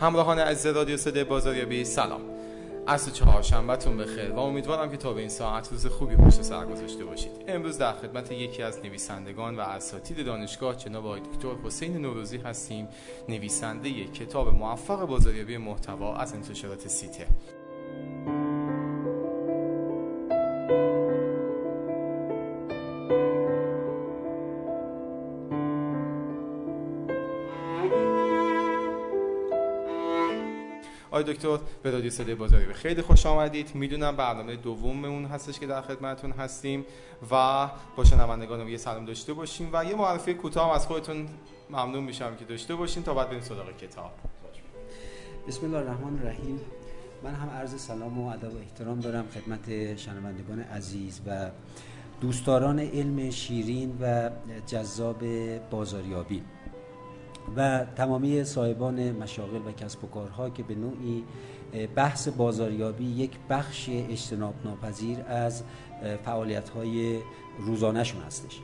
همراهان عزیز رادیو صدای بازاریابی سلام. عصر چهارشنبهتون بخیر و امیدوارم که تا به این ساعت روز خوبی پشت سر گذاشته باشید. امروز در خدمت یکی از نویسندگان و اساتید دانشگاه جناب آقای دکتر حسین نوروزی هستیم نویسنده کتاب موفق بازاریابی محتوا از انتشارات سیته. دکتر به رادیو صدای بازاری خیلی خوش آمدید. می‌دونم برنامه دوممون هستش که در خدمتتون هستیم و با شنوندگان یه سلام داشته باشیم و یه معرفی کوتاه از خودتون ممنون میشم که داشته باشین تا بعد بریم سراغ کتاب. بسم الله الرحمن الرحیم. من هم عرض سلام و ادب و احترام دارم خدمت شنوندگان عزیز و دوستداران علم شیرین و جذاب بازاریابی. و تمامی صاحبان مشاغل و کسب و کارها که به نوعی بحث بازاریابی یک بخش اجتناب ناپذیر از فعالیت های روزانهشون هستش.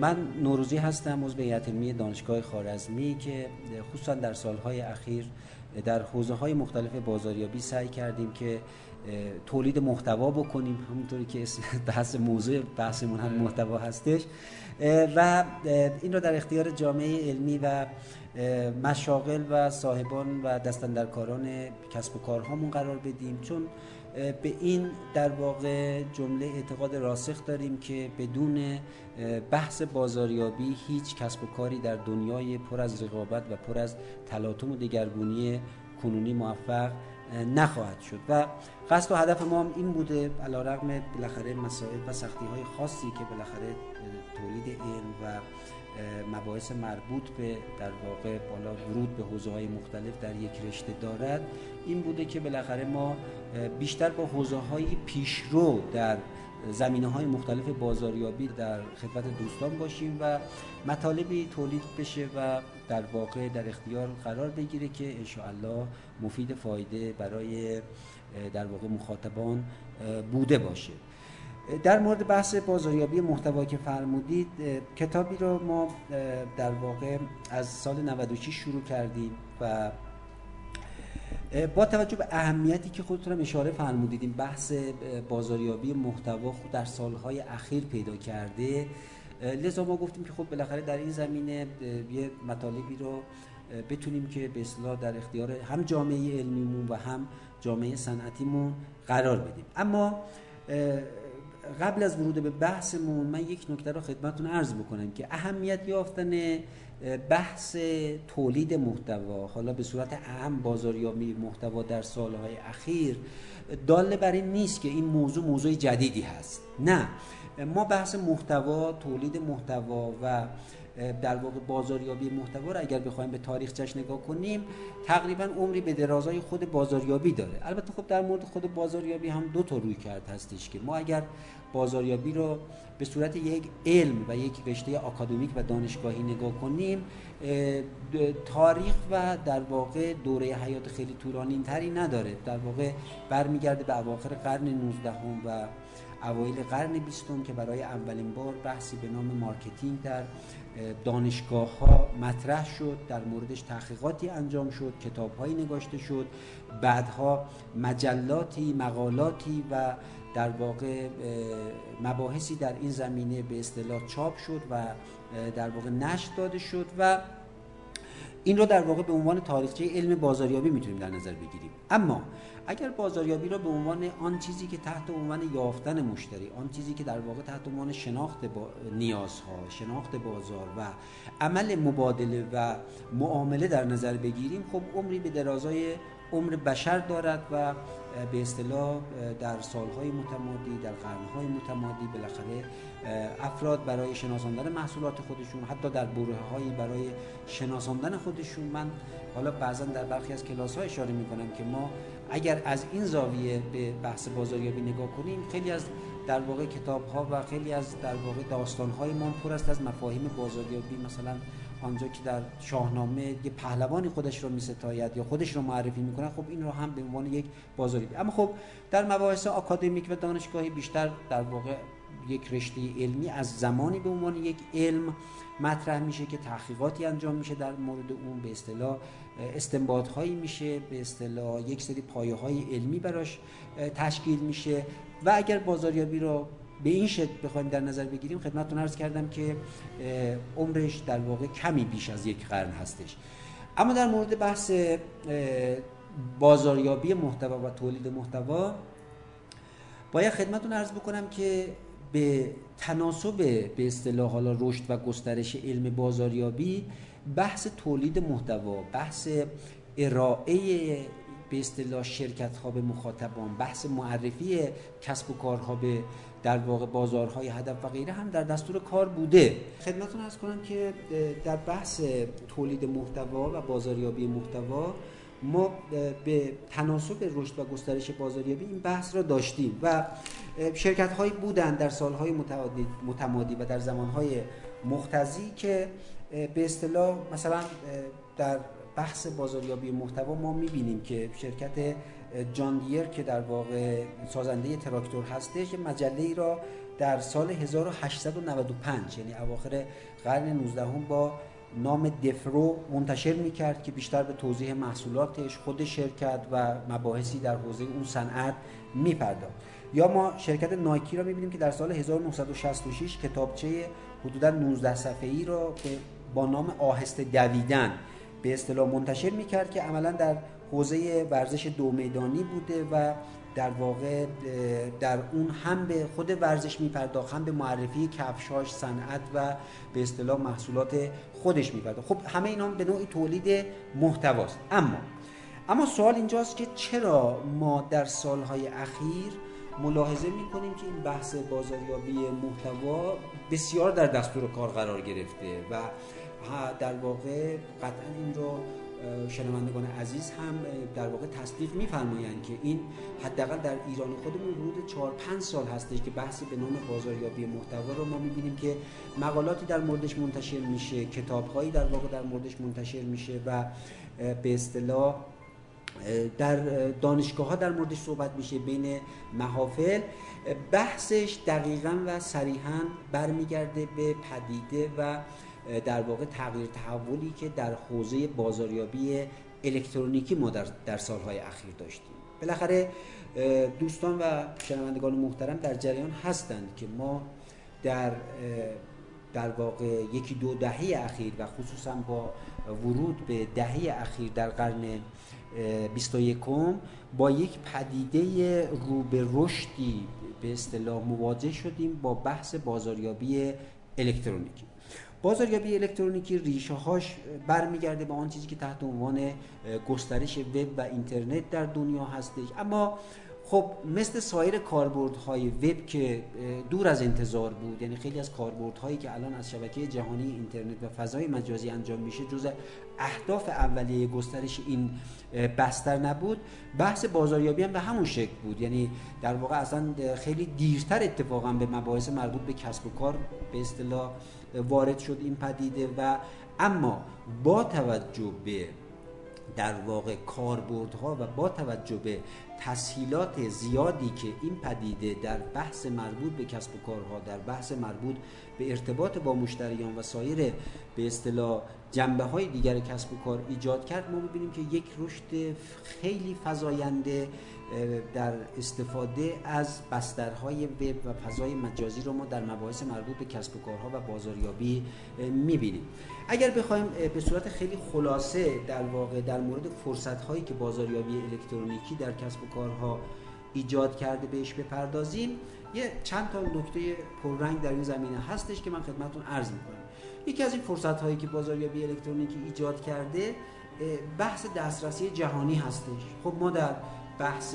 من نوروزی هستم عضو هیئت علمی دانشگاه خارزمی که خصوصا در سالهای اخیر در حوزه های مختلف بازاریابی سعی کردیم که تولید محتوا بکنیم. همونطوری که بحث موضوع بحثمون هم محتوا هستش. و این رو در اختیار جامعه علمی و مشاغل و صاحبان و دستندرکاران کسب و کارهامون قرار بدیم. چون به این در واقع جمله اعتقاد راسخ داریم که بدون بحث بازاریابی هیچ کسب و کاری در دنیای پر از رقابت و پر از تلاطم و دگرگونی کنونی موفق نخواهد شد. و قصد و هدف ما هم این بوده علا رقم بالاخره مسائل و سختی های خاصی که بالاخره تولید علم و مباحث مربوط به در واقع بالا ورود به حوزه های مختلف در یک رشته دارد. این بوده که بالاخره ما بیشتر با حوزه های پیشرو در زمینه های مختلف بازاریابی در خدمت دوستان باشیم و مطالبی تولید بشه و در واقع در اختیار قرار بگیره که انشاءالله مفید فایده برای در واقع مخاطبان بوده باشه. در مورد بحث بازاریابی محتوا که فرمودید کتابی رو ما در واقع از سال 96 شروع کردیم و با توجه به اهمیتی که خودتون اشاره فرمودید این بحث بازاریابی محتوا خود در سالهای اخیر پیدا کرده لذا ما گفتیم که خب بالاخره در این زمینه یه مطالبی رو بتونیم که به اصلاح در اختیار هم جامعه علمیمون و هم جامعه صنعتیمون قرار بدیم. اما قبل از ورود به بحثمون من یک نکته رو خدمتتون عرض بکنم که اهمیت یافتن بحث تولید محتوا حالا به صورت اهم بازاریابی محتوا در سالهای اخیر داله بر این نیست که این موضوع موضوع جدیدی هست. نه ما بحث محتوا تولید محتوا و در واقع بازاریابی محتوا رو اگر بخوایم به تاریخچش نگاه کنیم تقریبا عمری به درازای خود بازاریابی داره. البته خب در مورد خود بازاریابی هم دو تا رویکرد هستش که ما اگر بازاریابی رو به صورت یک علم و یک رشته آکادمیک و دانشگاهی نگاه کنیم تاریخ و در واقع دوره حیات خیلی طولانی تری نداره. در واقع برمیگرده به اواخر قرن 19 و اوایل قرن بیستم که برای اولین بار بحثی به نام marketing در دانشگاه ها مطرح شد در موردش تحقیقاتی انجام شد کتاب هایی نگاشته شد بعدها مجلاتی مقالاتی و در واقع مباحثی در این زمینه به اصطلاح چاپ شد و در واقع نشر داده شد و این رو در واقع به عنوان تاریخچه علم بازاریابی می‌تونیم در نظر بگیریم. اما اگر بازاریابی را به عنوان آن چیزی که تحت عنوان یافتن مشتری آن چیزی که در واقع تحت عنوان شناخت با نیازها شناخت بازار و عمل مبادله و معامله در نظر بگیریم خب عمری به درازای عمر بشر دارد و به اصطلاح در سالهای متمادی در قرنهای متمادی بالاخره افراد برای شناساندن محصولات خودشون حتی در بره هایی برای شناساندن خودشون. من حالا بعضا در برخی از کلاس ها اشاره می کنم که ما اگر از این زاویه به بحث بازاریابی نگاه کنیم خیلی از در واقع کتاب ها و خیلی از در واقع داستان های ما پر است از مفاهیم بازاریابی. مثلا آنجا که در شاهنامه یه پهلوانی خودش رو میستاید یا خودش رو معرفی می‌کنه خب این رو هم به عنوان یک بازاریابی. اما خب در مباحث آکادمیک و دانشگاهی بیشتر در واقع یک رشته علمی از زمانی به عنوان یک علم مطرح میشه که تحقیقاتی انجام میشه در مورد اون به اصطلاح استنباط هایی میشه به اصطلاح یک سری پایه های علمی براش تشکیل میشه. و اگر بازاریابی رو به این شکل بخوایم در نظر بگیریم خدمتتون عرض کردم که عمرش در واقع کمی بیش از یک قرن هستش. اما در مورد بحث بازاریابی محتوا و تولید محتوا باید خدمتتون عرض بکنم که به تناسب به اصطلاح حالا رشد و گسترش علم بازاریابی بحث تولید محتوا بحث ارائه به اصطلاح شرکت ها به مخاطبان بحث معرفی کسب و کارها به در واقع بازارهای هدف و غیره هم در دستور کار بوده. خدمتتون ارز کنم که در بحث تولید محتوا و بازاریابی محتوا ما به تناسب رشد و گسترش بازاریابی این بحث را داشتیم و شرکت هایی بودند در سالهای متمادی و در زمانهای مختزی که به اصطلاح مثلا در بحث بازاریابی محتوا ما می‌بینیم که شرکت جان دیر که در واقع سازنده تراکتور هستش مجله ای را در سال 1895 یعنی اواخر قرن 19 با نام دفرو منتشر می‌کرد که بیشتر به توضیح محصولاتش خود شرکت و مباحثی در حوزه اون صنعت میپرداخت. یا ما شرکت نایکی را می‌بینیم که در سال 1966 کتابچه حدودا 19 صفحه ای را با نام آهسته دویدن به اصطلاح منتشر می‌کرد که عملا در حوزه ورزش دو میدانی بوده و در واقع در اون هم به خود ورزش میپرداخت هم به معرفی کفشاش صنعت و به اصطلاح محصولات خودش میپرداخت. خب همه اینا به نوعی تولید محتواست. اما اما سوال اینجاست که چرا ما در سالهای اخیر ملاحظه می‌کنیم که این بحث بازاریابی محتوا بسیار در دستور کار قرار گرفته و در واقع قطعا این رو شنوندگان عزیز هم در واقع تصدیق میفرمایند که این حداقل در ایران خودمون حدود 4 5 سال هستش که بحثی به نام بازاریابی محتوا رو ما می‌بینیم که مقالاتی در موردش منتشر میشه کتابهایی در واقع در موردش منتشر میشه و به اصطلاح در دانشگاه ها در موردش صحبت میشه بین محافل. بحثش دقیقا و صریحا برمیگرده به پدیده و در واقع تغییر تحولی که در حوزه بازاریابی الکترونیکی ما در, در سالهای اخیر داشتیم. بالاخره دوستان و شنوندگان محترم در جریان هستند که ما در در واقع یکی دو دهه اخیر و خصوصا با ورود به دهه اخیر در قرن 21 با یک پدیده رو به رشدی به اصطلاح مواجه شدیم با بحث بازاریابی الکترونیکی. بازاریابی الکترونیکی ریشه هاش برمیگرده به آن چیزی که تحت عنوان گسترش وب و اینترنت در دنیا هستش. اما خب مثل سایر کاربردهای وب که دور از انتظار بود یعنی خیلی از کاربردهایی که الان از شبکه جهانی اینترنت و فضای مجازی انجام میشه جز اهداف اولیه گسترش این بستر نبود بحث بازاریابی هم به همون شکل بود. یعنی در واقع اصلا خیلی دیرتر اتفاقا به مباحث مربوط به کسب و کار به اصطلاح وارد شد این پدیده و اما با توجه به در واقع کاربردها و با توجه به تسهیلات زیادی که این پدیده در بحث مربوط به کسب و کارها در بحث مربوط به ارتباط با مشتریان و سایر به اصطلاح جنبه های دیگر کسب و کار ایجاد کرد ما ببینیم که یک رشد خیلی فزاینده در استفاده از بسترهای وب و فضای مجازی رو ما در مباحث مربوط به کسب و کارها و بازاریابی می‌بینیم. اگر بخوایم به صورت خیلی خلاصه در واقع در مورد فرصت هایی که بازاریابی الکترونیکی در کسب و کارها ایجاد کرده بهش بپردازیم یه چند تا نکته پررنگ در این زمینه هستش که من خدمتتون عرض می‌کنم. یکی از این فرصت هایی که بازاریابی الکترونیکی ایجاد کرده بحث دسترسی جهانی هستش. خب ما در بحث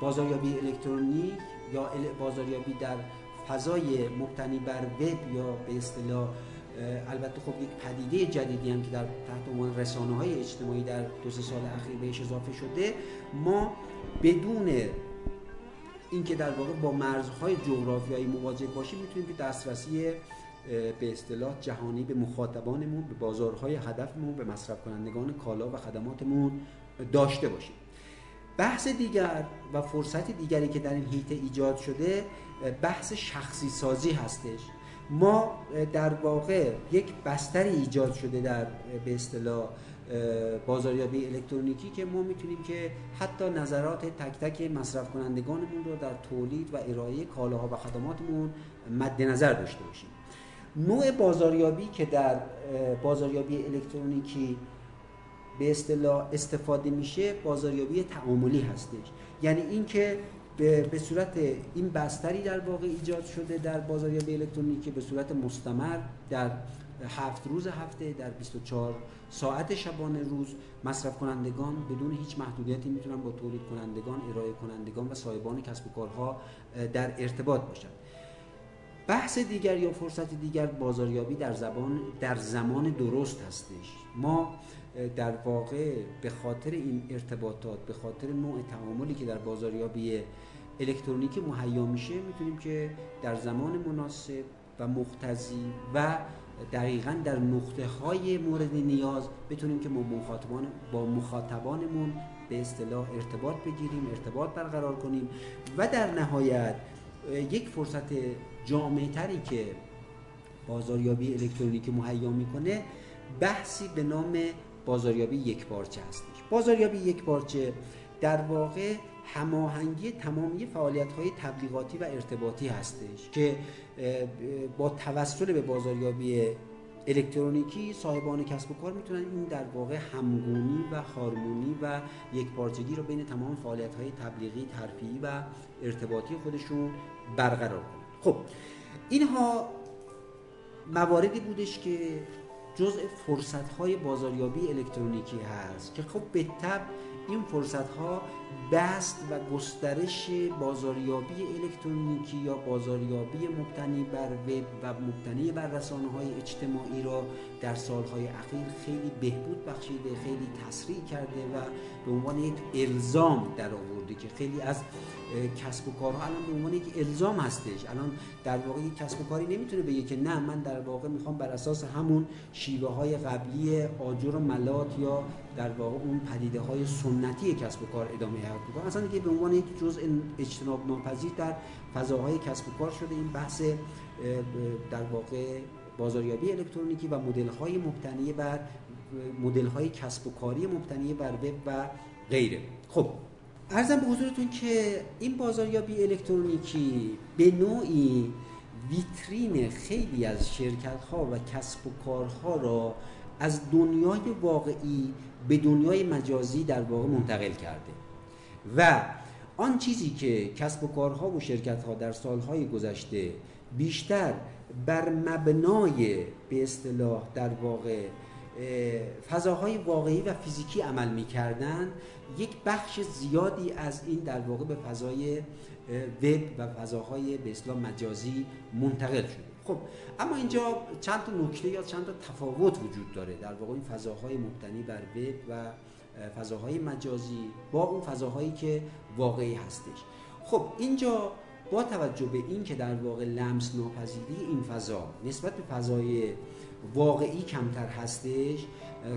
بازاریابی الکترونیک یا بازاریابی در فضای مبتنی بر وب یا به اصطلاح البته خب یک پدیده جدیدی هم که در تحت عنوان رسانه های اجتماعی در دو سه سال اخیر بهش اضافه شده. ما بدون اینکه در واقع با مرزهای جغرافیایی مواجه باشیم می‌تونیم که دسترسی به اصطلاح جهانی به مخاطبانمون به بازارهای هدفمون به مصرف کنندگان کالا و خدماتمون داشته باشیم. بحث دیگر و فرصت دیگری که در این هیته ایجاد شده بحث شخصی سازی هستش. ما در واقع یک بستری ایجاد شده در به اصطلاح بازاریابی الکترونیکی که ما می‌تونیم که حتی نظرات تک تک مصرف کنندگانمون رو در تولید و ارائه کالاها و خدماتمون مد نظر داشته باشیم. نوع بازاریابی که در بازاریابی الکترونیکی به اصطلاح استفاده میشه بازاریابی تعاملی هستش. یعنی اینکه به صورت این بستری در واقع ایجاد شده در بازاریابی الکترونیکی به صورت مستمر در هفت روز هفته در 24 ساعت شبانه روز مصرف کنندگان بدون هیچ محدودیتی می‌تونن با تولید کنندگان ارائه کنندگان و صاحبان کسب و کارها در ارتباط باشن. بحث دیگر یا فرصت دیگر بازاریابی در زبان در زمان درست هستش. ما در واقع به خاطر این ارتباطات به خاطر نوع تعاملی که در بازاریابی الکترونیکی مهیا میشه می‌تونیم که در زمان مناسب و مختزی و دقیقا در نقطه های مورد نیاز بتونیم که ما مخاطبان با مخاطبانمون به اصطلاح ارتباط بگیریم ارتباط برقرار کنیم و در نهایت یک فرصت جامعه تری که بازاریابی الکترونیکی مهیا می‌کنه بحثی به نام بازاریابی یک بارچه هستش بازاریابی یک بارچه در واقع هماهنگی تمامی فعالیت های تبلیغاتی و ارتباطی هستش که با توسل به بازاریابی الکترونیکی صاحبان کسب و کار می‌تونن این در واقع همگونی و هارمونی و یک پارچگی رو بین تمام فعالیت های تبلیغی، ترفیعی و ارتباطی خودشون برقرار کنن. خب اینها مواردی بودش که جزء فرصت های بازاریابی الکترونیکی هست که خب به طب این فرصت ها بست و گسترش بازاریابی الکترونیکی یا بازاریابی مبتنی بر وب و مبتنی بر رسانه های اجتماعی را در سالهای اخیر خیلی بهبود بخشیده خیلی تسریع کرده و به عنوان یک الزام در آورده که خیلی از کسب و کارها الان به عنوان یک الزام هستش. الان در واقع یک کسب و کاری نمی‌تونه بگه که نه من در واقع می‌خوام بر اساس همون شیوه های قبلی آجر و ملات یا در واقع اون پدیده های سنتی کسب و کار ادامه حیات بکنم اصلا دیگه به عنوان یک جزء اجتناب ناپذیر در فضاهای کسب و کار شده این بحث در واقع بازاریابی الکترونیکی و مدل های مبتنی بر مدل های کسب و کاری مبتنی بر وب و غیره. خب ارزم به حضورتون که این بازاریابی الکترونیکی به نوعی ویترین خیلی از شرکت ها و کسب و کارها را از دنیای واقعی به دنیای مجازی در واقع منتقل کرده. و آن چیزی که کسب و کارها و شرکت ها در سالهای گذشته بیشتر بر مبنای به اصطلاح در واقع فضاهای واقعی و فیزیکی عمل می‌کردن. یک بخش زیادی از این در واقع به فضای وب و فضاهای به اصطلاح مجازی منتقل شده خب اما اینجا چند تا نکته یا چند تا تفاوت وجود داره. در واقع این فضاهای مبتنی بر وب و فضاهای مجازی با اون فضاهایی که واقعی هستش. خب اینجا با توجه به این که در واقع لمس ناپذیری این فضا نسبت به فضای واقعی کمتر هستش.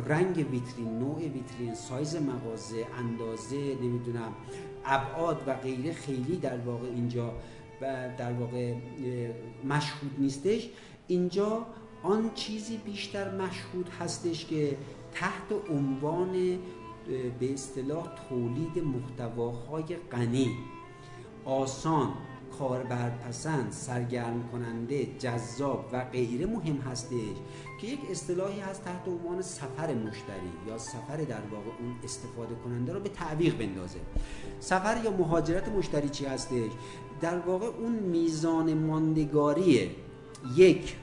رنگ ویترین نوع ویترین سایز مغازه اندازه نمی‌دونم ابعاد و غیره خیلی در واقع اینجا در واقع مشهود نیستش. اینجا آن چیزی بیشتر مشهود هستش که تحت عنوان به اصطلاح تولید محتواهای غنی. آسان کاربرپسند سرگرم کننده جذاب و غیره مهم هستش که یک اصطلاحی هست تحت عنوان سفر مشتری یا سفر در واقع اون استفاده کننده رو به تعویق بندازه. سفر یا مهاجرت مشتری چی هستش؟ در واقع اون میزان ماندگاری یک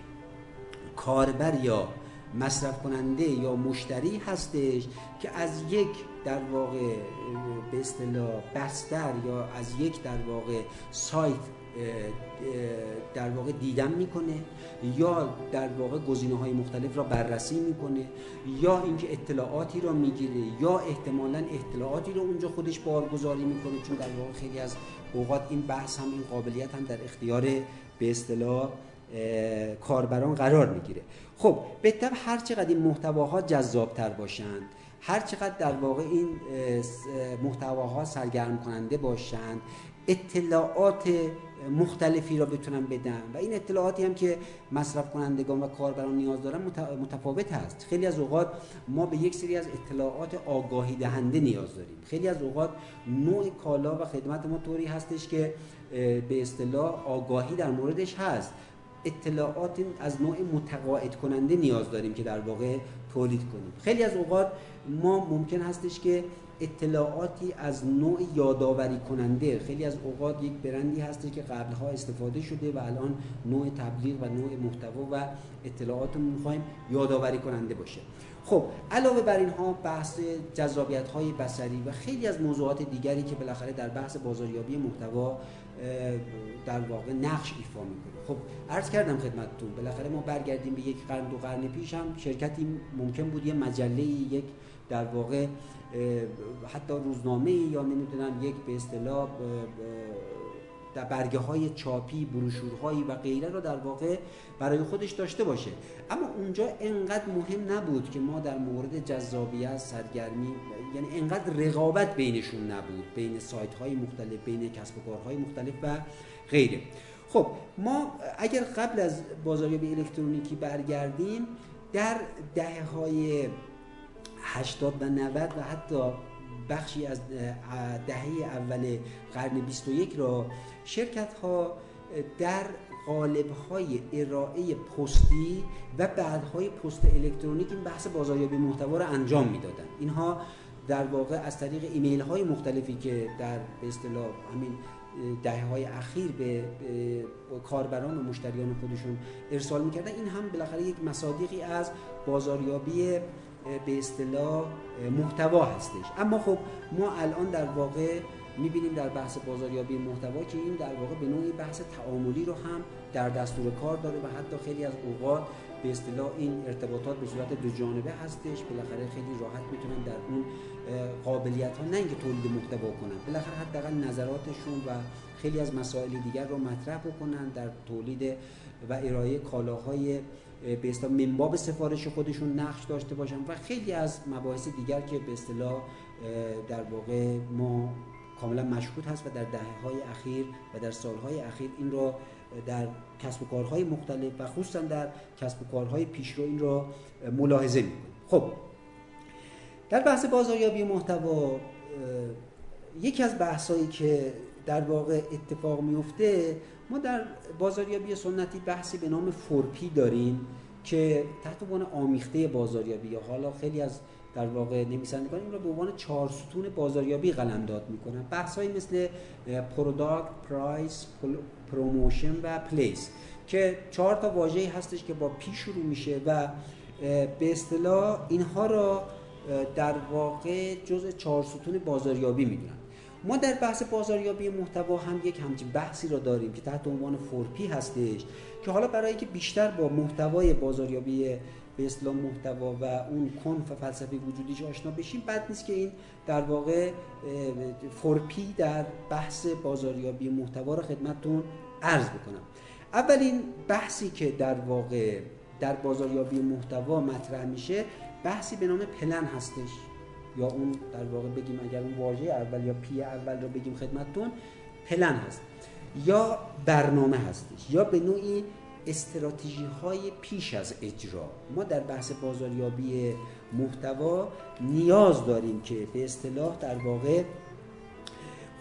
کاربر یا مصرف کننده یا مشتری هستش که از یک در واقع به اصطلاح بستر یا از یک در واقع سایت در واقع دیدن می‌کنه یا در واقع گزینه های مختلف را بررسی می‌کنه یا اینکه اطلاعاتی را می‌گیره یا احتمالا اطلاعاتی رو اونجا خودش بارگذاری می‌کنه چون در واقع خیلی از اوقات این بحث هم این قابلیت هم در اختیار به اصطلاح کاربران قرار می‌گیره. خب به طب هر چقدر این محتواها جذابتر باشند هر چقدر در واقع این محتواها سرگرم کننده باشند اطلاعات مختلفی را بتونن بدن و این اطلاعاتی هم که مصرف کنندگان و کاربران نیاز دارن متفاوت هست. خیلی از اوقات ما به یک سری از اطلاعات آگاهی دهنده نیاز داریم. خیلی از اوقات نوع کالا و خدمت ما طوری هستش که به اصطلاح آگاهی در موردش هست. اطلاعات از نوع متقاعد کننده نیاز داریم که در واقع تولید کنیم. خیلی از اوقات ما ممکن هستش که اطلاعاتی از نوع یادآوری کننده خیلی از اوقات یک برندی هستی که قبلها استفاده شده و الان نوع تبلیغ و نوع محتوا و اطلاعات رو می‌خوایم یادآوری کننده باشه. خب علاوه بر اینها بحث جذابیت های بصری و خیلی از موضوعات دیگری که بالاخره در بحث بازاریابی محتوا در واقع نقش ایفا می‌کنه. خب عرض کردم خدمتتون بالاخره ما برگردیم به یک قرن دو قرن پیش هم شرکتی ممکن بود یه مجله یک در واقع حتی روزنامه یا نمی‌دونم یک به اصطلاح در برگه های چاپی بروشورهایی و غیره رو در واقع برای خودش داشته باشه. اما اونجا انقدر مهم نبود که ما در مورد جذابیت سرگرمی یعنی انقدر رقابت بینشون نبود بین سایت های مختلف بین کسب و کارهای مختلف و غیره. خب ما اگر قبل از بازاریابی الکترونیکی برگردیم در دهه های 80 و 90 و حتی بخشی از دهه اول قرن 21 را شرکت ها در قالب های ارائه پستی و بعدهای پست الکترونیک این بحث بازاریابی محتوا را انجام می‌دادند اینها در واقع از طریق ایمیل های مختلفی که در به اصطلاح همین دهه های اخیر به کاربران و مشتریان خودشون ارسال می‌کردن. این هم بالاخره یک مصادیقی از بازاریابی به اصطلاح محتوا هستش. اما خب ما الان در واقع می‌بینیم در بحث بازاریابی محتوا که این در واقع به نوعی بحث تعاملی رو هم در دستور کار داره و حتی خیلی از اوقات به اصطلاح این ارتباطات به صورت دو جانبه هستش. بالاخره خیلی راحت می‌تونن در اون قابلیت ها نه تولید محتوا کنن بالاخره حداقل نظراتشون و خیلی از مسائل دیگر رو مطرح بکنن در تولید و ارائه کالاهای به اصطلاح منباب سفارش خودشون نقش داشته باشن و خیلی از مباحث دیگر که به اصطلاح در واقع ما کاملا مشهود هست و در دهه های اخیر و در سالهای اخیر این را در کسب و کارهای مختلف و خصوصا در کسب و کارهای پیشرو این را ملاحظه می‌کنیم. خب در بحث بازاریابی محتوا یکی از بحثایی که در واقع اتفاق میفته ما در بازاریابی سنتی بحثی به نام four P داریم که تحت عنوان آمیخته بازاریابی یا حالا خیلی از در واقع نویسندگان این را به عنوان چهار ستون بازاریابی قلمداد می‌کنن. بحثایی مثل product price promotion و place که چهار تا واژه‌ای هستش که با P شروع میشه و به اصطلاح اینها را در واقع جزء چهار ستون بازاریابی می‌دونن. ما در بحث بازاریابی محتوا هم یک همچین بحثی را داریم که تحت عنوان four P هستش که حالا برای که بیشتر با محتوای بازاریابی به اصطلاح محتوا و اون کنه فلسفی وجودیش آشنا بشیم بد نیست که این در واقع four P در بحث بازاریابی محتوا را خدمتتون عرض بکنم. اولین بحثی که در واقع در بازاریابی محتوا مطرح میشه بحثی به نام پلن هستش. یا اون در واقع بگیم اگر اون واژه اول یا پی اول رو بگیم خدمتتون پلن هست. یا برنامه هستش. یا به نوعی استراتژی های پیش از اجرا. ما در بحث بازاریابی محتوا نیاز داریم که به اصطلاح در واقع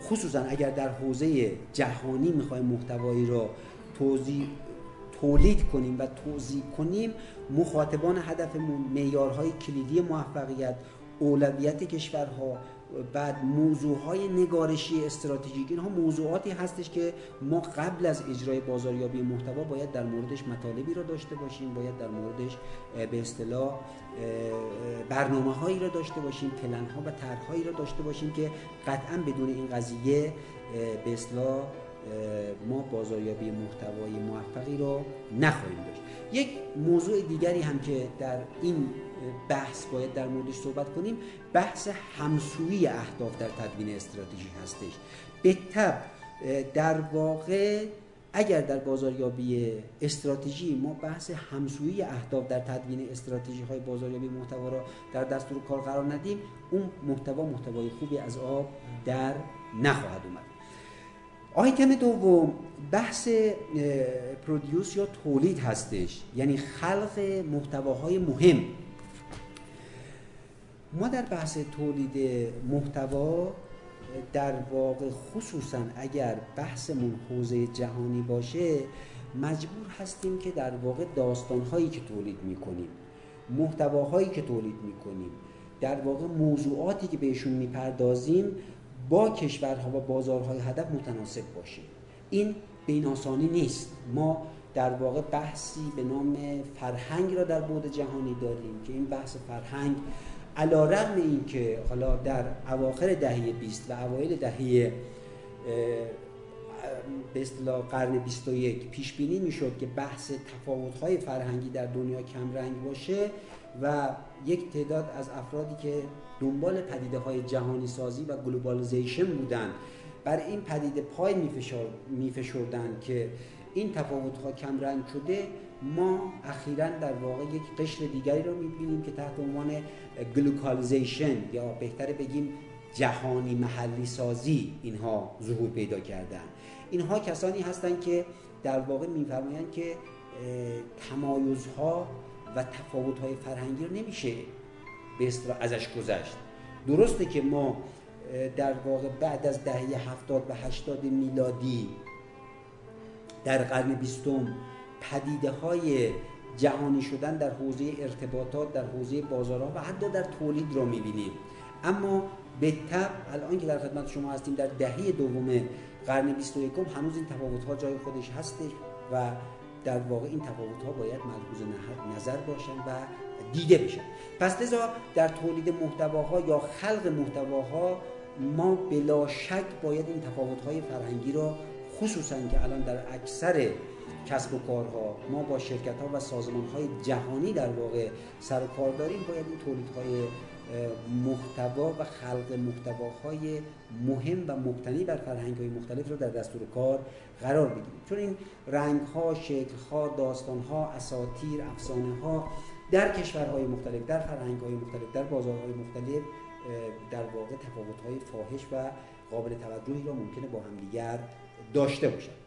خصوصا اگر در حوزه جهانی می‌خوایم محتوایی را توضیح تولید کنیم و توضیح کنیم مخاطبان هدفمون معیارهای کلیدی موفقیت اولویت کشورها بعد موضوعهای نگارشی استراتژیک اینها موضوعاتی هستش که ما قبل از اجرای بازاریابی محتوا باید در موردش مطالبی را داشته باشیم باید در موردش به اصطلاح برنامه هایی را داشته باشیم پلن ها و طرح هایی را داشته باشیم که قطعا بدون این قضیه به اصطلاح ما بازاریابی محتوای موفقی را نخواهیم داشت. یک موضوع دیگری هم که در این بحث باید در موردش صحبت کنیم. بحث همسویی اهداف در تدوین استراتژی هستش. به تب در واقع اگر در بازاریابی استراتژی ما بحث همسویی اهداف در تدوین استراتژی های بازاریابی محتوا را در دستور کار قرار ندیم اون محتوا محتوای خوبی از آب در نخواهد اومد. آیتم دوم بحث پرودیوس یا تولید هستش. یعنی خلق محتواهای مهم. ما در بحث تولید محتوا در واقع خصوصا اگر بحثمون حوزه جهانی باشه مجبور هستیم که در واقع داستانهایی که تولید می‌کنیم محتواهایی که تولید می‌کنیم در واقع موضوعاتی که بهشون می‌پردازیم با کشورها و بازارهای هدف متناسب باشیم. این بیناسانی نیست. ما در واقع بحثی به نام فرهنگ را در بود جهانی داریم که این بحث فرهنگ علا رغم این که حالا در اواخر دهه 20 و اوایل دهه به اصطلاح قرن 21 پیش بینی می‌شد که بحث تفاوت‌های فرهنگی در دنیا کم رنگ باشه و یک تعداد از افرادی که دنبال پدیده های جهانی سازی و globalization بودن بر این پدیده پای میفشردن که این تفاوت ها کم رنگ شده ما اخیرا در واقع یک قشر دیگری رو می‌بینیم که تحت عنوان glocalization یا بهتره بگیم جهانی محلی سازی اینها ظهور پیدا کردن. اینها کسانی هستند که در واقع میفرمایند که تمایزها و تفاوت‌های فرهنگی رو نمیشه به ازش گذشت. درسته که ما در واقع بعد از دهه هفتاد و هشتاد میلادی در قرن بیستم پدیده های جهانی شدن در حوزه ارتباطات در حوزه بازارها و حتی در تولید را می‌بینیم. اما به تب الان که در خدمت شما هستیم در دهه دوم قرن 21 هنوز این تفاوت ها جای خودش هستش و در واقع این تفاوت ها باید ملحوظ نظر باشن و دیده بشن. پس لذا در تولید محتواها یا خلق محتواها ما بلا شک باید این تفاوت های فرهنگی را خصوصا که الان در اکثر کسب و کارها. ما با شرکت ها و سازمان های جهانی در واقع سر کار داریم. باید این تولیدهای محتوا و خلق محتواهای مهم و مبتنی بر فرهنگ های مختلف رو در دستور کار قرار بگیریم چون این رنگ ها شکل ها داستان ها اساطیر افسانه ها در کشورهای مختلف در فرهنگ های مختلف در بازارهای مختلف در واقع تفاوت های فاحش و قابل توجهی را ممکنه با همدیگر داشته باشند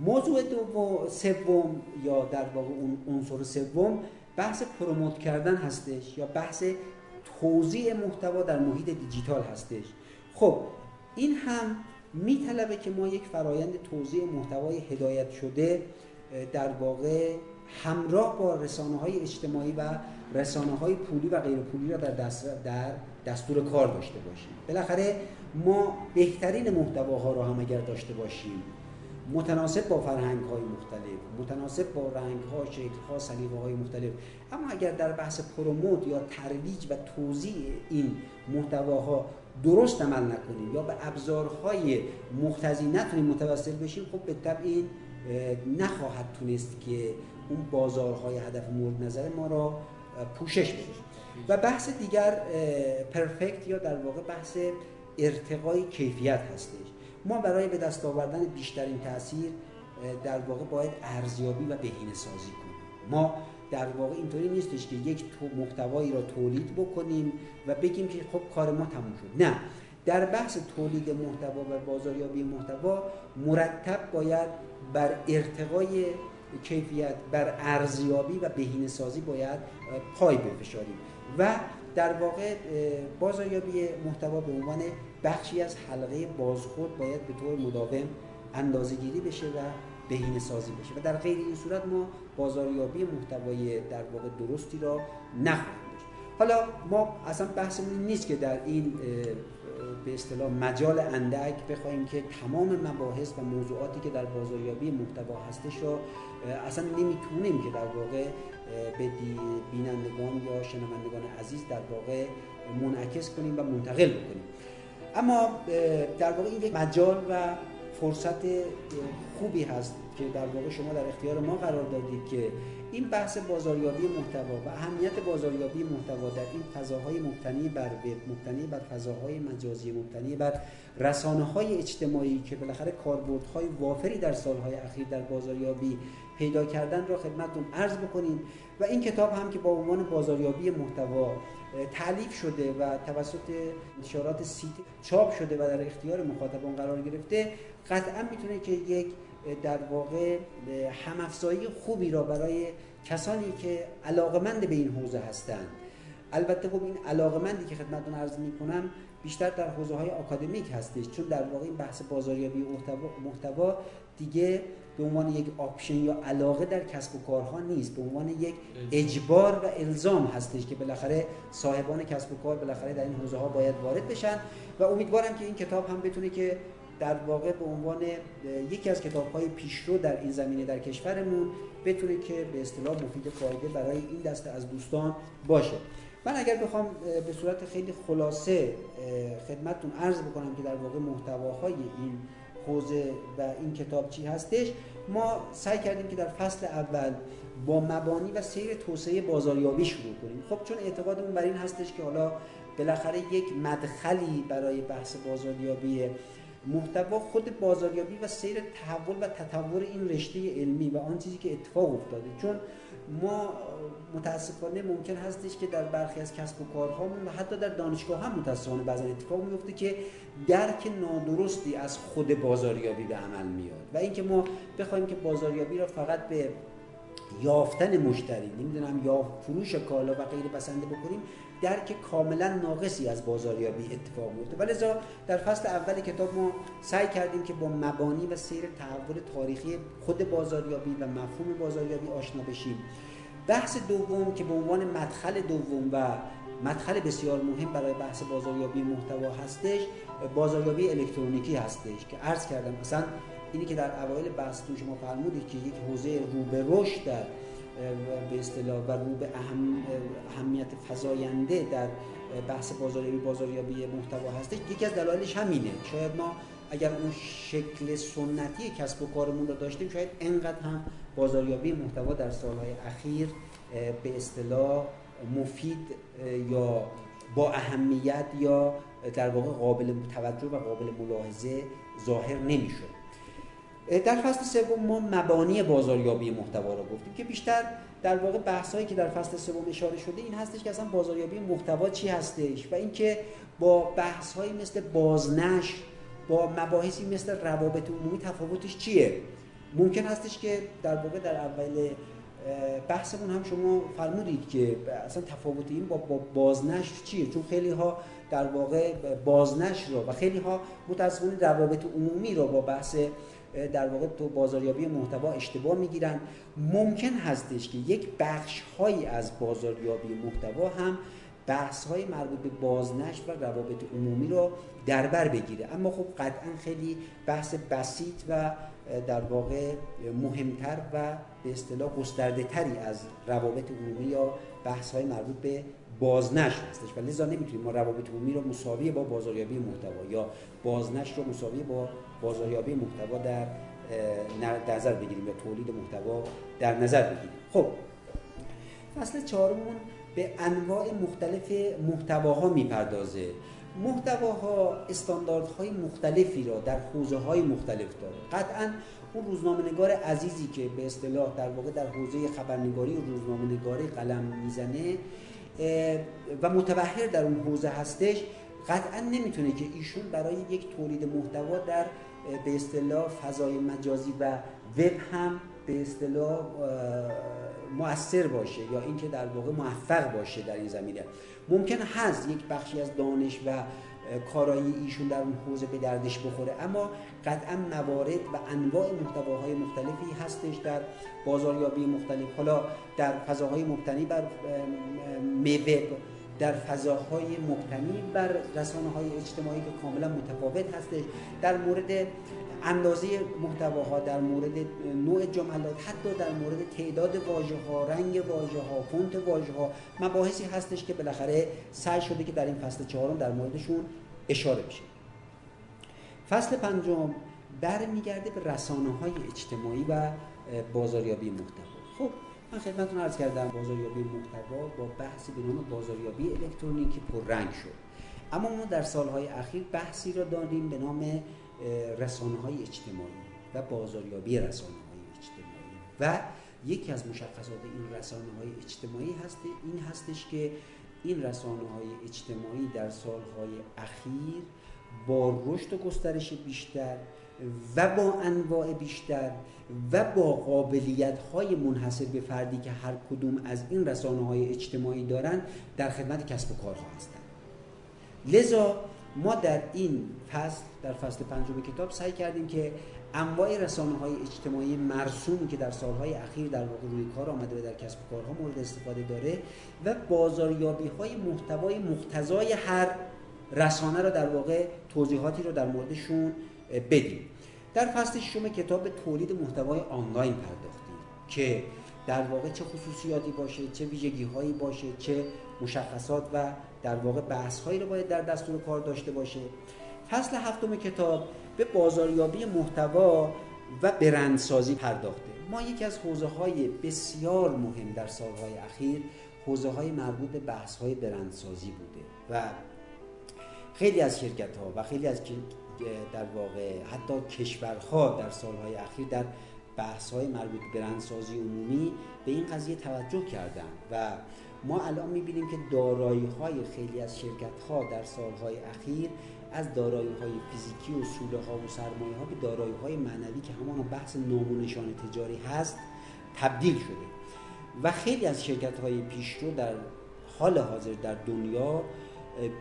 موضوع دوم سوم یا در واقع اون عنصر سوم بحث پروموت کردن هستش یا بحث توزیع محتوا در محیط دیجیتال هستش. خب این هم میطلبه که ما یک فرایند توزیع محتوای هدایت شده در واقع همراه با رسانه های اجتماعی و رسانه های پولی و غیر پولی را در, دست در دستور کار داشته باشیم. بالاخره ما بهترین محتواها را هم اگر داشته باشیم متناسب با فرهنگ های مختلف متناسب با رنگ ها شکل ها سلیقه های مختلف. اما اگر در بحث پروموت یا ترویج و توزیع این محتواها درست عمل نکنیم یا به ابزارهای مختزی نتونیم متوسل بشیم خب به طب این نخواهد تونست که اون بازارهای هدف مورد نظر ما را پوشش بده. و بحث دیگر پرفکت یا در واقع بحث ارتقای کیفیت هستش. ما برای به دست آوردن بیشترین تاثیر در واقع باید ارزیابی و بهینه سازی کنیم. ما در واقع اینطوری نیستش که یک محتوایی را تولید بکنیم و بگیم که خب کار ما تموم شد. نه. در بحث تولید محتوا و بازاریابی محتوا مرتب باید بر ارتقای کیفیت بر ارزیابی و بهینه سازی باید پای بفشاریم. و در واقع بازاریابی محتوا به عنوان بخشی از حلقه بازخورد باید به طور مداوم اندازه گیری بشه و بهینه سازی بشه. و در غیر این صورت ما بازاریابی محتوای در واقع درستی را نخواهیم داشت. حالا ما اصلا بحثمون نیست که در این به اصطلاح مجال اندک بخوایم که تمام مباحث و موضوعاتی که در بازاریابی محتوا هستش را اصلا نمی‌تونیم که در واقع به بینندگان یا شنوندگان عزیز در واقع منعکس کنیم و منتقل بکنیم. اما در واقع این یک مجال و فرصت خوبی هست که در واقع شما در اختیار ما قرار دادید که این بحث بازاریابی محتوا و اهمیت بازاریابی محتوا در این فضاهای مبتنی بر وب مبتنی بر فضاهای مجازی مبتنی بر رسانه های اجتماعی که بالاخره کاربردهای وافری در سالهای اخیر در بازاریابی پیدا کردن را خدمتتون عرض بکنیم و این کتاب هم که با عنوان بازاریابی محتوا تألیف شده و توسط انتشارات سیته چاپ شده و در اختیار مخاطبان قرار گرفته قطعا می‌تونه که یک در واقع هم‌افزایی خوبی را برای کسانی که علاقمند به این حوزه هستند. البته خب این علاقمندی که خدمتتون عرض می‌کنم بیشتر در حوزه های آکادمیک هستش چون در واقع این بحث بازاریابی محتوا دیگه به عنوان یک option یا علاقه در کسب و کارها نیست. به عنوان یک اجبار و الزام هستش که بالاخره صاحبان کسب و کار بالاخره در این حوزه ها باید وارد بشن. و امیدوارم که این کتاب هم بتونه که در واقع به عنوان یکی از کتاب های پیشرو در این زمینه در کشورمون بتونه که به اصطلاح مفید فایده برای این دسته از دوستان باشه. من اگر بخوام به صورت خیلی خلاصه خدمتتون عرض بکنم که در واقع محتواهای این حوزه و این کتاب چی هستش ما سعی کردیم که در فصل اول با مبانی و سیر توسعه بازاریابی شروع کنیم. خب چون اعتقادمون بر این هستش که حالا بالاخره یک مدخلی برای بحث بازاریابی محتوا خود بازاریابی و سیر تحول و تطور این رشته علمی و آن چیزی که اتفاق افتاده. چون ما متاسفانه ممکن هستش که در برخی از کسب و کارهامون و حتی در دانشگاه هم متاسفانه بعضا اتفاق میفته که درک نادرستی از خود بازاریابی به عمل میاد. و اینکه ما بخوایم که بازاریابی را فقط به یافتن مشتری نمی‌دونم یا فروش کالا و غیر بسنده بکنیم درک کاملا ناقصی از بازاریابی اتفاق میفته ولی در فصل اول کتاب ما سعی کردیم که با مبانی و سیر تحول تاریخی خود بازاریابی و مفهوم بازاریابی آشنا بشیم. بحث دوم که به عنوان مدخل دوم و مدخل بسیار مهم برای بحث بازاریابی محتوا هستش بازاریابی الکترونیکی هستش که عرض کردم مثلا اینی که در اوایل بحث شما فرمودید که یک حوزه رو به رشد در به اصطلاح و رو به اهم اهمیت فزاینده در بحث بازاریابی بازاریابی محتوا هستش. یکی از دلایلش همینه. شاید ما اگر اون شکل سنتی کسب و کارمون رو داشتیم شاید انقدر هم بازاریابی محتوا در سالهای اخیر به اصطلاح مفید یا با اهمیت یا در واقع قابل توجه و قابل ملاحظه ظاهر نمی‌شد. در فصل سوم ما مبانی بازاریابی محتوا را گفتیم که بیشتر در واقع بحثایی که در فصل سوم اشاره شده این هستش که اصلا بازاریابی محتوا چی هستش و اینکه با بحثهایی مثل بازنشر با مباحثی مثل روابط عمومی تفاوتش چیه؟ ممکن هستش که در واقع در اول بحثمون هم شما فرمودید که اصلا تفاوت این با, بازنشر چیه؟ چون خیلی ها در واقع بازنشر رو و خیلی ها متاسفانه روابط عمومی رو با بحث در واقع تو بازاریابی محتوا اشتباه می‌گیرن. ممکن هستش که یک بخش هایی از بازاریابی محتوا هم بحث های مربوط به بازنشر و روابط عمومی رو در بر بگیره. اما خب قطعا خیلی بحث بسیط و در واقع مهمتر و به اصطلاح گسترده تری از روابط عمومی یا بحث های مربوط به بازنشر هستش و لذا نمی‌تونیم. ما روابط عمومی رو مساوی با بازاریابی محتوا یا بازنشر رو مساوی با بازاریابی محتوا در نظر بگیریم یا تولید محتوا در نظر بگیریم. خب فصل چهارمون به انواع مختلف محتواها می‌پردازه. محتواها استانداردهای مختلفی را در حوزه های مختلف داره. قطعا اون روزنامه نگار عزیزی که به اصطلاح در واقع در حوزه خبرنگاری و روزنامه نگاری قلم می‌زنه و متبهر در اون حوزه هستش قطعا نمی‌تونه که ایشون برای یک تولید محتوا در به اصطلاح فضای مجازی و وب هم به اصطلاح مؤثر باشه یا اینکه در واقع موفق باشه در این زمینه. ممکن هست یک بخشی از دانش و کارایی ایشون در اون حوزه به دردش بخوره. اما قطعا موارد و انواع محتواهای مختلفی هستش در بازاریابی مختلف. حالا در فضاهای مبتنی بر میوه در فضاهای مبتنی بر رسانه های اجتماعی که کاملا متفاوت هستش. در مورد اندازه محتواها در مورد نوع جملات حتی در مورد تعداد واژه ها رنگ واژه ها فونت واژه ها مباحثی هستش که بالاخره سعی شده که در این فصل چهارم در موردشون اشاره بشه. فصل پنجم برمیگرده به رسانه های اجتماعی و بازاریابی محتوا. خب من خدمتتون عرض کردم بازاریابی محتوا با بحثی به نام بازاریابی الکترونیکی پررنگ شد. اما ما در سالهای اخیر بحثی را داریم به نام رسانه های اجتماعی و بازاریابی رسانه های اجتماعی. و یکی از مشخصات این رسانه های اجتماعی هست این هستش که این رسانه های اجتماعی در سالهای اخیر با رشد و گسترش بیشتر و با انواع بیشتر و با قابلیت های منحصر به فردی که هر کدوم از این رسانه های اجتماعی دارند در خدمت کسب و کارها هستند لذا ما در این فصل در فصل پنجم کتاب سعی کردیم که انواع رسانه های اجتماعی مرسومی که در سالهای اخیر در واقع روی کار آمده و در کسب کارها مورد استفاده داره و بازاریابی های محتوای مقتضای هر رسانه را در واقع توضیحاتی رو در موردشون بدیم. در فصل ششم کتاب تولید محتوای آنلاین پرداختیم که در واقع چه خصوصیاتی باشه چه ویژگی هایی باشه چه مشخصات و در واقع بحث هایی رو باید در دستور کار داشته باشه. فصل هفتم کتاب به بازاریابی محتوا و برندسازی پرداخته. ما یکی از حوزه های بسیار مهم در سالهای اخیر حوزه های مربوط به بحث های برندسازی بوده و خیلی از شرکت ها و خیلی از در واقع حتی کشورها در سالهای اخیر در بحث های مربوط به برندسازی عمومی به این قضیه توجه کردن و ما الان می‌بینیم که دارایی های خیلی از شرکت ها در سالهای اخیر از دارایی های فیزیکی و سوله ها و سرمایه ها به دارایی های معنوی که همان بحث نامونشان تجاری هست تبدیل شده. و خیلی از شرکت های پیشرو در حال حاضر در دنیا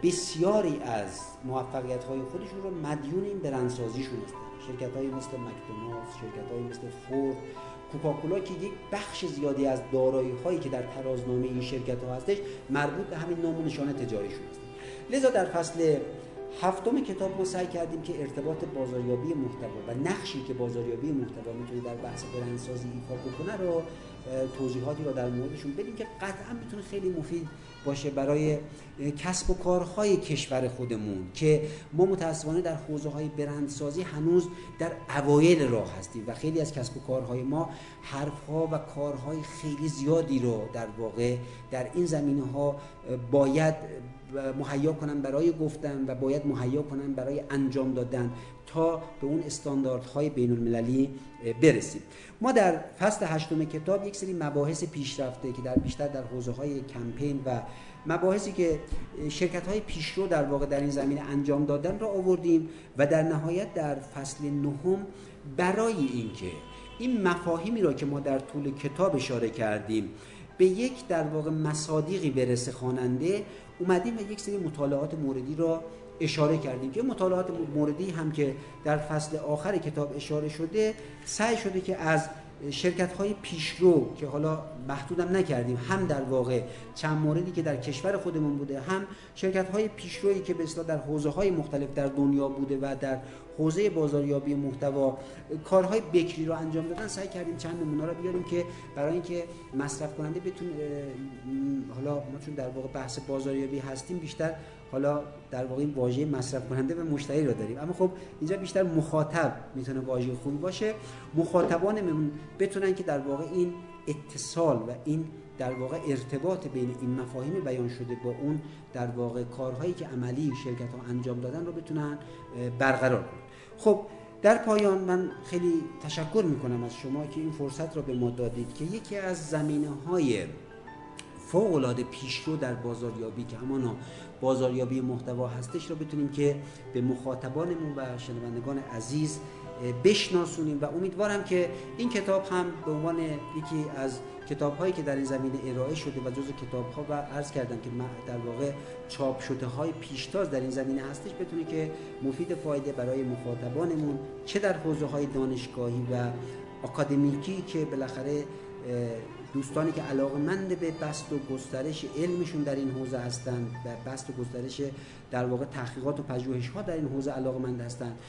بسیاری از موفقیت های خودشون رو مدیون این برندسازیشون هستن. شرکت های مثل مکدونالدز شرکت های مثل فورد کوکاکولا که یک بخش زیادی از دارایی هایی که در ترازنامه این شرکت ها هستش مربوط به همین نام و نشانه تجاریشون هست لذا در فصل هفتم کتاب ما سعی کردیم که ارتباط بازاریابی محتوا و نقشی که بازاریابی محتوا می‌تونه در بحث برندسازی ایفا بکنه رو توضیحاتی رو در موردشون بدیم که قطعا می‌تونه خیلی مفید باشه برای کسب و کارهای کشور خودمون که ما متاسفانه در حوزه های برندسازی هنوز در اوایل راه هستیم و خیلی از کسب و کارهای ما حرفها و کارهای خیلی زیادی رو در واقع در این زمینه ها باید مهیا کنن برای گفتن و باید مهیا کنن برای انجام دادن. به اون استانداردهای بین المللی برسیم. ما در فصل هشتم کتاب یک سری مباحث پیشرفته که در بیشتر در حوزه های کمپین و مباحثی که شرکت های پیشرو در واقع در این زمینه انجام دادن را آوردیم و در نهایت در فصل نهم برای اینکه این مفاهیمی را که ما در طول کتاب اشاره کردیم به یک در واقع مصادیقی برسه خواننده اومدیم و یک سری مطالعات موردی را اشاره کردیم که مطالعات موردی هم که در فصل آخر کتاب اشاره شده سعی شده که از شرکت های پیشرو که حالا محدودم نکردیم. هم در واقع چند موردی که در کشور خودمون بوده هم شرکت های پیشرویی که به در حوزه های مختلف در دنیا بوده و در حوزه بازاریابی محتوا کارهای بکری رو انجام دادن سعی کردیم چند نمونه رو بیاریم که برای اینکه مصرف کننده بتونه حالا ما چون در واقع بحث بازاریابی هستیم بیشتر حالا در واقع این واژه مصرف کننده و مشتری رو داریم. اما خب اینجا بیشتر مخاطب می‌تونه واژه خوبی باشه. مخاطبانمون بتونن که در واقع این اتصال و این در واقع ارتباط بین این مفاهیم بیان شده با اون در واقع کارهایی که عملی شرکت ها انجام دادن رو بتونن برقرار کنن. خب در پایان من خیلی تشکر می‌کنم از شما که این فرصت را به ما دادید که یکی از زمینه های فوق العاده پیشرو در بازاریابی که همانا بازاریابی محتوا هستش رو بتونیم که به مخاطبانمون و شنوندگان عزیز بشناسونیم و امیدوارم که این کتاب هم به عنوان یکی از کتاب هایی که در این زمینه ارائه شده و جز کتاب ها و عرض کردم که در واقع چاپ شده های پیشتاز در این زمینه هستش بتونه که مفید فایده برای مخاطبانمون چه در حوزه های دانشگاهی و اکادمیکی که بالاخره دوستانی که علاقمند به بست و گسترش علمشون در این حوزه هستند و بست و گسترش در واقع تحقیقات و پژوهش ها در این حوزه علاقمند هستند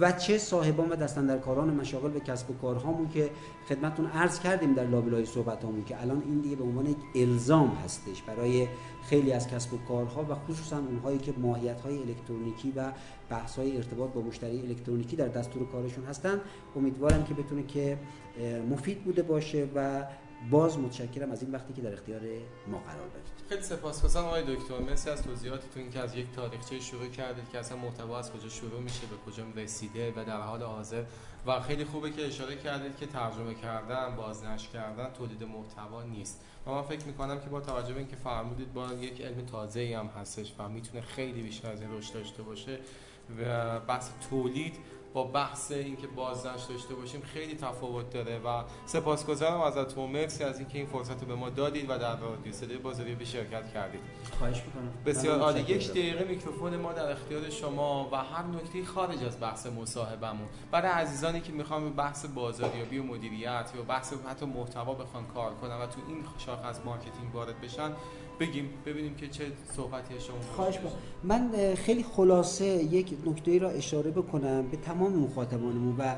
و چه صاحبان و دستندرکاران مشاغل و کسب و کارهامون که خدمتتون عرض کردیم در لابلای صحبتامون که الان این دیگه به عنوان یک الزام هستش برای خیلی از کسب و کارها و خصوصا اونهایی که ماهیت های الکترونیکی و بحث های ارتباط با مشتری الکترونیکی در دستور کارشون هستن. امیدوارم که بتونه که مفید بوده باشه و باز متشکرم از این وقتی که در اختیار ما قرار دادید خیلی سپاسگزارم آقای دکتر. مرسی از توضیحاتتون که از یک تاریخچه شروع کردید که اصلا محتوا از کجا شروع میشه به کجا رسیده و در حال حاضر. و خیلی خوبه که اشاره کردید که ترجمه کردن بازنشر کردن تولید محتوا نیست. و من فکر می‌کنم که با توجه به اینکه فرمودید با یک علم تازه هم هستش و می‌تونه خیلی بیشتر از این رشد داشته باشه و بحث تولید با بحث اینکه بازنشر داشته باشیم خیلی تفاوت داره و سپاسگزارم ازتون. مرسی از اینکه این فرصت رو به ما دادید و در رادیو صدای بازاری به شرکت کردید. خواهش می‌کنم. بسیار عالی. یک دقیقه میکروفون ما در اختیار شما و هر نکته خارج از بحث مصاحبمون برای عزیزانی که می‌خوان به بحث بازاریابی و مدیریت یا بحث حتی محتوا بخوان کار کنن و تو این شاخه از marketing وارد بشن بگیم ببینیم که چه صحبتی شما. خواهش من خیلی خلاصه یک نکته را اشاره بکنم به تمام مخاطبانمون و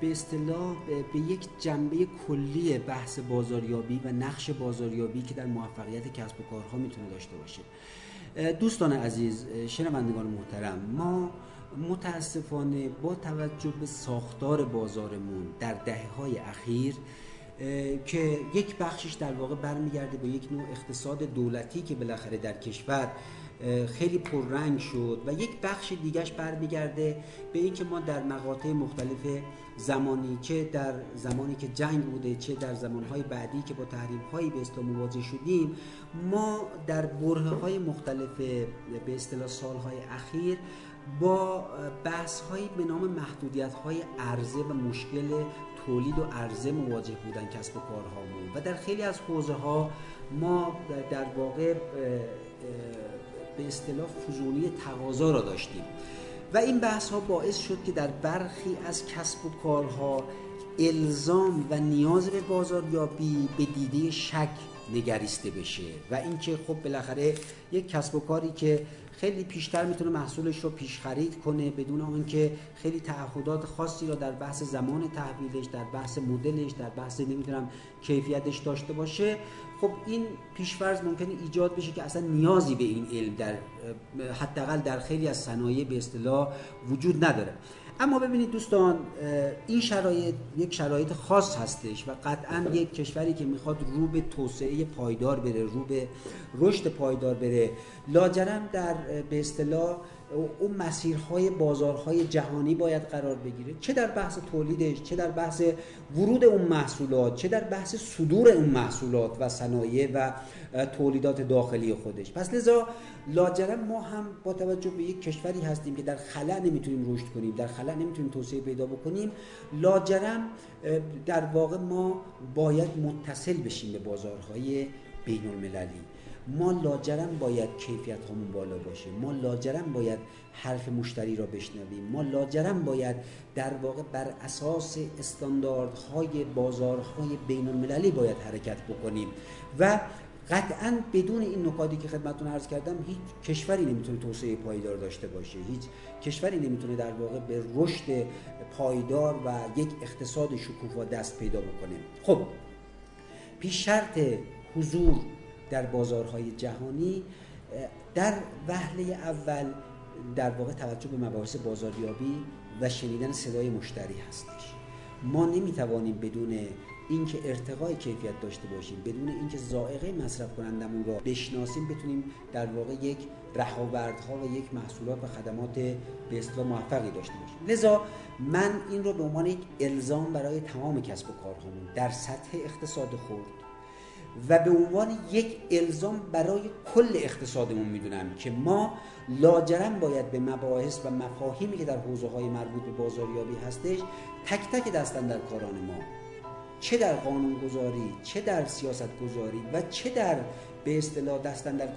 به اصطلاح به یک جنبه کلی بحث بازاریابی و نقش بازاریابی که در موفقیت کسب و کارها می‌تونه داشته باشه. دوستان عزیز شنوندگان محترم ما متاسفانه با توجه به ساختار بازارمون در دهه های اخیر که یک بخشش در واقع برمیگرده به یک نوع اقتصاد دولتی که بالاخره در کشور خیلی پررنگ شد و یک بخش دیگرش برمیگرده به اینکه ما در مقاطع مختلف زمانی چه در زمانی که جنگ بوده چه در زمانهای بعدی که با تحریم هایی به اصطلاح مواجه شدیم ما در بره های مختلف به اصطلاح سالهای اخیر با بحث هایی به نام محدودیت های عرضه و مشکل تولید و عرضه مواجه بودن کسب و کارهامون و در خیلی از حوزه ها ما در واقع به اصطلاح فزونی تقاضا را داشتیم. و این بحث ها باعث شد که در برخی از کسب و کارها الزام و نیاز به بازاریابی به دیده شک نگریسته بشه. و اینکه خب بالاخره یک کسب و کاری که خیلی پیشتر می‌تونه محصولش رو پیش خرید کنه بدون آنکه خیلی تعهدات خاصی رو در بحث زمان تحویلش در بحث مدلش در بحث نمی‌دونم کیفیتش داشته باشه. خب این پیشفرض ممکنه ایجاد بشه که اصلا نیازی به این علم در حداقل در خیلی از صنایع به اصطلاح وجود نداره. اما ببینید دوستان این شرایط یک شرایط خاص هستش و قطعا یک کشوری که می‌خواد رو به توسعه پایدار بره رو به رشد پایدار بره. لاجرم در به اصطلاح اون مسیرهای بازارهای جهانی باید قرار بگیره. چه در بحث تولیدش چه در بحث ورود اون محصولات چه در بحث صدور اون محصولات و صنایع و تولیدات داخلی خودش. پس لذا لاجرم ما هم با توجه به یک کشوری هستیم که در خلا نمی‌تونیم رشد کنیم در خلا نمی‌تونیم توسعه پیدا بکنیم. لاجرم در واقع ما باید متصل بشیم به بازارهای بین المللی ما لاجرم باید کیفیت همون بالا باشه. ما لاجرم باید حرف مشتری را بشنویم. ما لاجرم باید در واقع بر اساس استانداردهای بازارهای بین المللی باید حرکت بکنیم. و قطعا بدون این نکاتی که خدمتتون عرض کردم هیچ کشوری نمی‌تونه توسعه پایدار داشته باشه. هیچ کشوری نمی‌تونه در واقع به رشد پایدار و یک اقتصاد شکوفا دست پیدا بکنه. خب پیش شرط حضور در بازارهای جهانی در وهله اول در واقع توجه به مباحث بازاریابی و شنیدن صدای مشتری هستش. ما نمی‌توانیم بدون اینکه ارتقای کیفیت داشته باشیم بدون اینکه ذائقه مصرف کنندمون را بشناسیم بتونیم در واقع یک رهاوردها و یک محصولات و خدمات به اصطلاح موفقی داشته باشیم. لذا من این رو به عنوان یک الزام برای تمام کسب و کارهامون در سطح اقتصاد خورد و به عنوان یک الزام برای کل اقتصادمون می‌دونم که ما لاجرم باید به مباحث و مفاهیمی که در حوزه های مربوط به بازاریابی هستش تک تک دستن در کاران ما. چه در قانونگذاری چه در سیاست گذاری و چه در به اصطلاح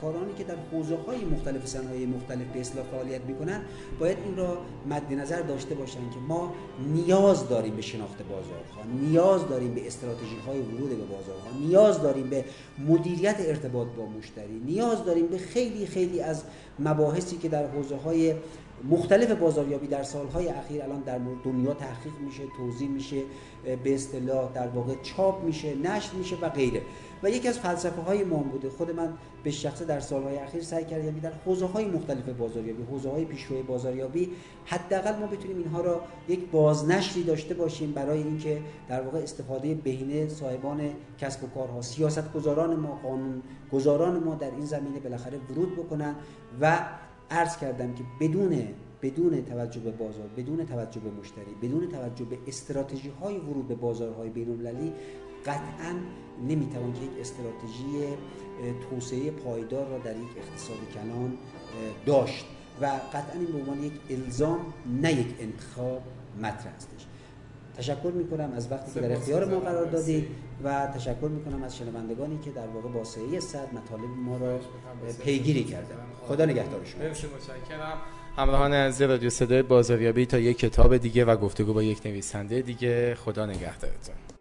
کارانی که در حوزه های مختلف صنایع مختلف به اصطلاح فعالیت می‌کنن باید این را مد نظر داشته باشن که ما نیاز داریم به شناخت بازارها نیاز داریم به استراتژی های ورود به بازارها نیاز داریم به مدیریت ارتباط با مشتری نیاز داریم به خیلی خیلی از مباحثی که در حوزه های مختلف بازاریابی در سالهای اخیر الان در دنیا تحقیق میشه توضیح میشه به اصطلاح در واقع چاپ میشه نشر میشه و غیره. و یکی از فلسفه های ما بوده. خود من به شخصه در سالهای اخیر سعی کردم یعنی در حوزه های مختلف بازاریابی حوزه های بازاریابی حداقل ما بتونیم اینها را یک بازنشری داشته باشیم برای اینکه در واقع استفاده بهینه صاحبان کسب و کارها سیاست گذاران ما قانون گذاران ما در این زمینه بالاخره ورود بکنن و عرض کردم که بدون بدون توجه به بازار بدون توجه به مشتری بدون توجه به استراتژی های ورود به بازارهای بین المللی قطعا نمی‌توان که یک استراتژی توسعه پایدار را در یک اقتصاد کلان داشت و قطعا این به عنوان یک الزام نه یک انتخاب مطرح هستش تشکر می‌کنم از وقتی که در اختیار ما قرار دادید و تشکر می‌کنم از شنوندگانی که در واقع با سعی صد مطالب ما را پیگیری کردن. خدا نگهدار شما. متشکرم. همراهان از رادیو صدای بازاریابی تا یک کتاب دیگه و گفتگو با یک نویسنده دیگه. خدا نگهدارتون.